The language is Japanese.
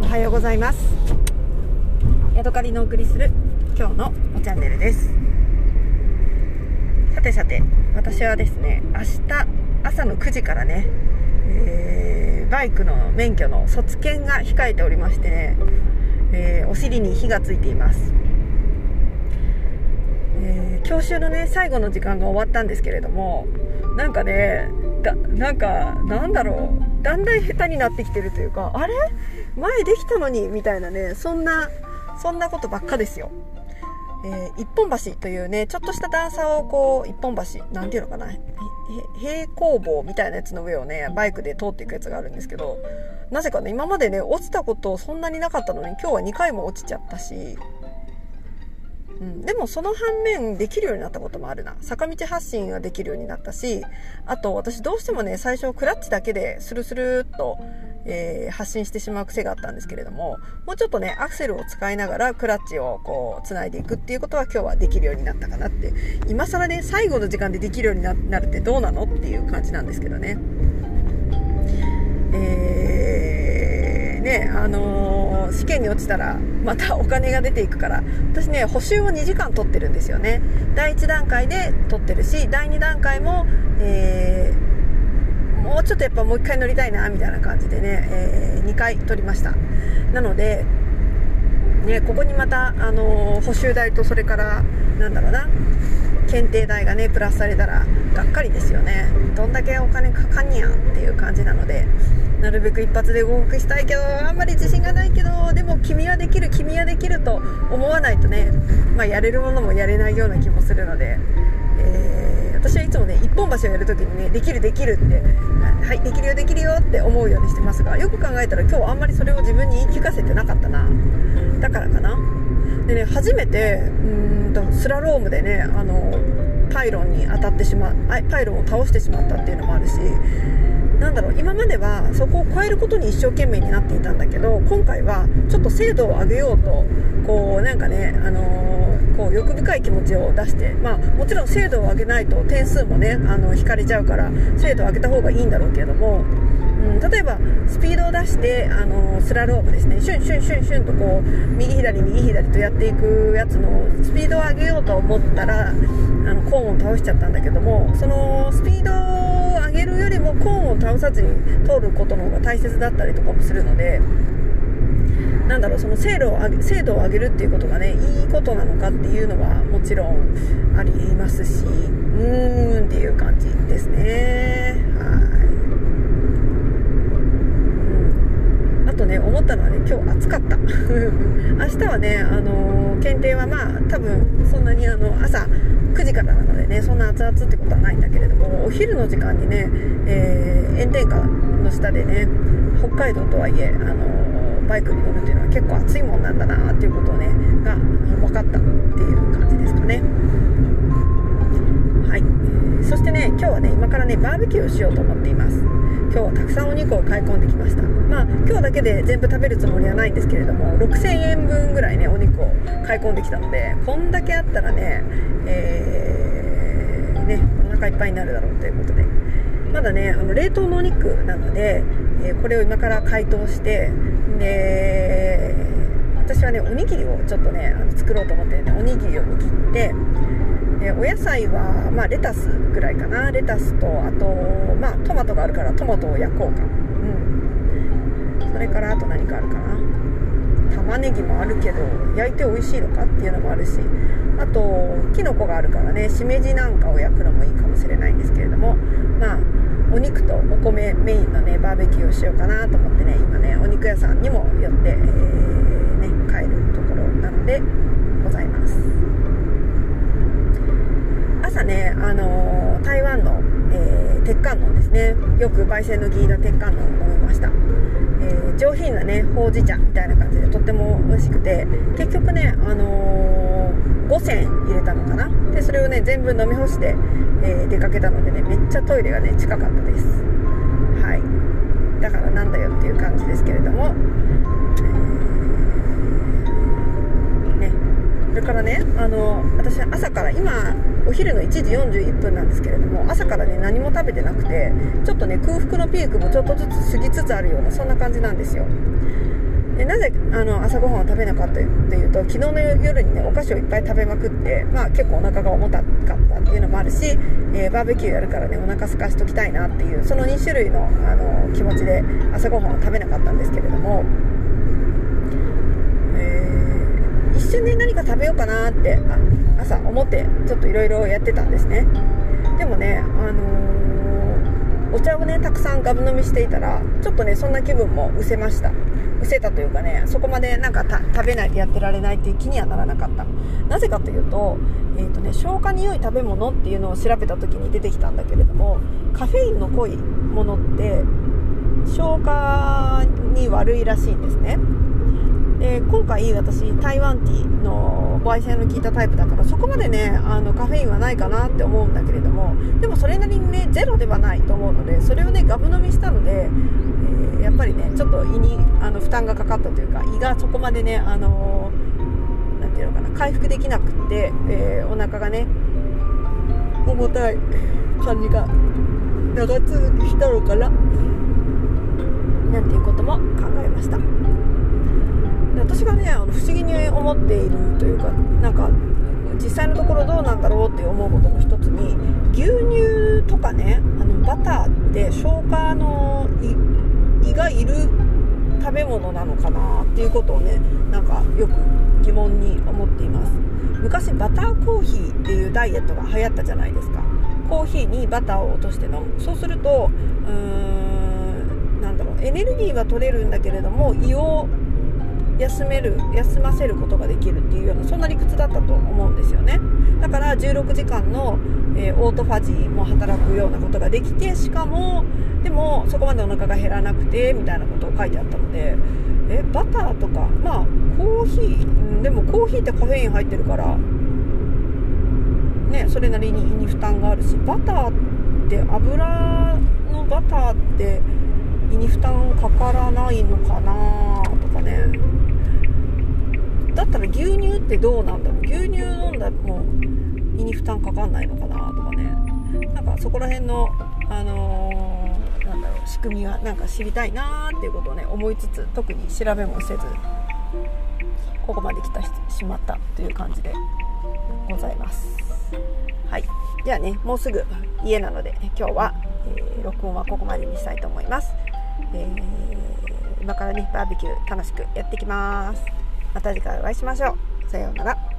おはようございます。ヤドカリのお送りする今日のチャンネルです。さてさて私はですね明日朝の9時からね、えー、バイクの免許の卒検が控えておりましてね、えー、お尻に火がついています。えー、教習のね最後の時間が終わったんですけれどもなんかねだなんかなんだろうだんだん下手になってきてるというかあれ？前できたのにみたいなねそんなそんなことばっかですよ。えー、一本橋というねちょっとした段差をこう一本橋なんていうのかな平行棒みたいなやつの上をねバイクで通っていくやつがあるんですけどなぜかね今までね落ちたことそんなになかったのに今日は2回も落ちちゃったしうん、でもその反面できるようになったこともあるな。坂道発進ができるようになったしあと私どうしてもね最初クラッチだけでスルスルっと、えー、発進してしまう癖があったんですけれどももうちょっとねアクセルを使いながらクラッチをこうつないでいくっていうことは今日はできるようになったかなって今更ね最後の時間でできるようになるってどうなのっていう感じなんですけどね。え、ねあのー試験に落ちたらまたお金が出ていくから私ね補習を2時間取ってるんですよね。第1段階で取ってるし第2段階も、ちょっとやっぱもう1回乗りたいなみたいな感じでね、えー、2回取りました。なのでね、ここにまた、あのー、補習代とそれからなんだろうな検定代がねプラスされたらがっかりですよね。どんだけお金かかんやんっていう感じなのでなるべく一発で合格したいけどあんまり自信がないけどでも君はできる君はできると思わないとね、まあ、やれるものもやれないような気もするので、えー、私はいつもね一本橋をやるときにねできるできるってはいできるよできるよって思うようにしてますがよく考えたら今日あんまりそれを自分に言い聞かせてなかったな。だからかな。でね初めてうんとスラロームでねあのパイロンに当たってしまうパイロンを倒してしまったっていうのもあるしなんだろう今まではそこを超えることに一生懸命になっていたんだけど今回はちょっと精度を上げようとこうなんかね、あのー、こう欲深い気持ちを出して、まあ、もちろん精度を上げないと点数もねあの引かれちゃうから精度を上げた方がいいんだろうけれども、うん、例えばスピードを出して、あの、スラロームですね。シュンシュンシュンシュンとこう右左右左とやっていくやつのスピードを上げようと思ったらあのコーンを倒しちゃったんだけどもその倒さずに通ることの方が大切だったりとかもするのでなんだろうその精度を上げ精度を上げるっていうことがねいいことなのかっていうのはもちろんありますしうーんっていう感じですね。はい。あとね思ったのはね今日暑かった。明日はねあのー、検定はまあ多分そんなにあの朝9時からなのでねそんな熱々ってことはないんだけれどもお昼の時間にね、えー、炎天下の下でね北海道とはいえ、あの、バイクに乗るっていうのは結構暑いもんなんだなっていうことをねが分かったっていう感じですかね。はい、そしてね今日はね今からねバーベキューをしようと思っています。今日はたくさんお肉を買い込んできました。まあ今日だけで全部食べるつもりはないんですけれども6000円分ぐらいねお肉を買い込んできたのでこんだけあったらねえー、ね腹いっぱいになるだろうということで。まだねあの冷凍のお肉なので、えー、これを今から解凍してで私はねおにぎりをちょっとねあの作ろうと思ってねおにぎりを握ってでお野菜は、まあ、レタスぐらいかな。レタスとあと、まあ、トマトがあるからトマトを焼こうか。うん。それからあと何かあるかな。玉ねぎもあるけど焼いて美味しいのかっていうのもあるしあときのこがあるからねしめじなんかを焼くのもいいかもしれないんですけれどもまあお肉とお米メインのねバーベキューをしようかなと思ってね今ねお肉屋さんにも寄って、えー、ね、帰るところなのでございます。朝ね、あのー、台湾の、ですねよく焙煎のギーな鉄観音を飲みました、えー、上品なねほうじ茶みたいな感じでとっても美味しくて結局ね、あの5銭入れたのかな？でそれをね全部飲み干して、え出かけたのでねめっちゃトイレがね近かったです。はい。だからなんだよっていう感じですけれども、それからねあの私朝から今お昼の1時41分なんですけれども朝から何も食べてなくてちょっとね空腹のピークもちょっとずつ過ぎつつあるようなそんな感じなんですよ。でなぜあの朝ごはんを食べなかったっていうと昨日の夜にねお菓子をいっぱい食べまくって、まあ、結構お腹が重たかったっていうのもあるし、えー、バーベキューやるからねお腹空かしときたいなっていうその2種類のあの気持ちで朝ごはんを食べなかったんですけれども、えー、一瞬で何か食べようかなって朝思ってちょっといろいろやってたんですね。でもね、あのー、お茶をねたくさんガブ飲みしていたらちょっとねそんな気分も失せました。失せたというかねそこまでなんか食べないやってられないっていう気にはならなかった。なぜかというと,、えーとね、消化に良い食べ物っていうのを調べた時に出てきたんだけれどもカフェインの濃いものって消化に悪いらしいんですね。で今回私台湾ティーの焙煎の効いたタイプだからそこまでねあのカフェインはないかなって思うんだけれどもでもそれなりにねゼロではないと思うのでそれをねガブ飲みしたので、えー、やっぱりねちょっと胃にあの負担がかかったというか胃がそこまでねあのー、ていうのかな回復できなくって、えー、お腹がね重たい感じが長続きしたのかななんていうことも考えました。で私がねあの不思議に思っているというかなんか実際のところどうなんだろうって思うことの一つに牛乳とかねあのバターって消化の胃がいる食べ物なのかなっていうことをねなんかよく疑問に思っています。昔バターコーヒーっていうダイエットが流行ったじゃないですか。コーヒーにバターを落として飲む。そうするとうーんなんだろうエネルギーは取れるんだけれども胃を休める休ませることができるっていうようなそんな理屈だったと思うんですよね。だから16時間の、えー、オートファジーも働くようなことができてしかもでもそこまでお腹が減らなくてみたいなことを書いてあったのでえバターとかまあコーヒー、でもコーヒーってカフェイン入ってるからねそれなりに胃に負担があるしバターって油のバターって胃に負担かからないのかなとかね。だったら牛乳ってどうなんだろう？牛乳飲んだらもう胃に負担かかんないのかなとかね。なんかそこら辺のあのー、なんだろう仕組みがなんか知りたいなーっていうことをね思いつつ特に調べもせずここまで来たしまったという感じでございます。はい。ではねもうすぐ家なので今日は、えー、録音はここまでにしたいと思います、えー、今からねバーベキュー楽しくやっていきます。また次回お会いしましょう。さようなら。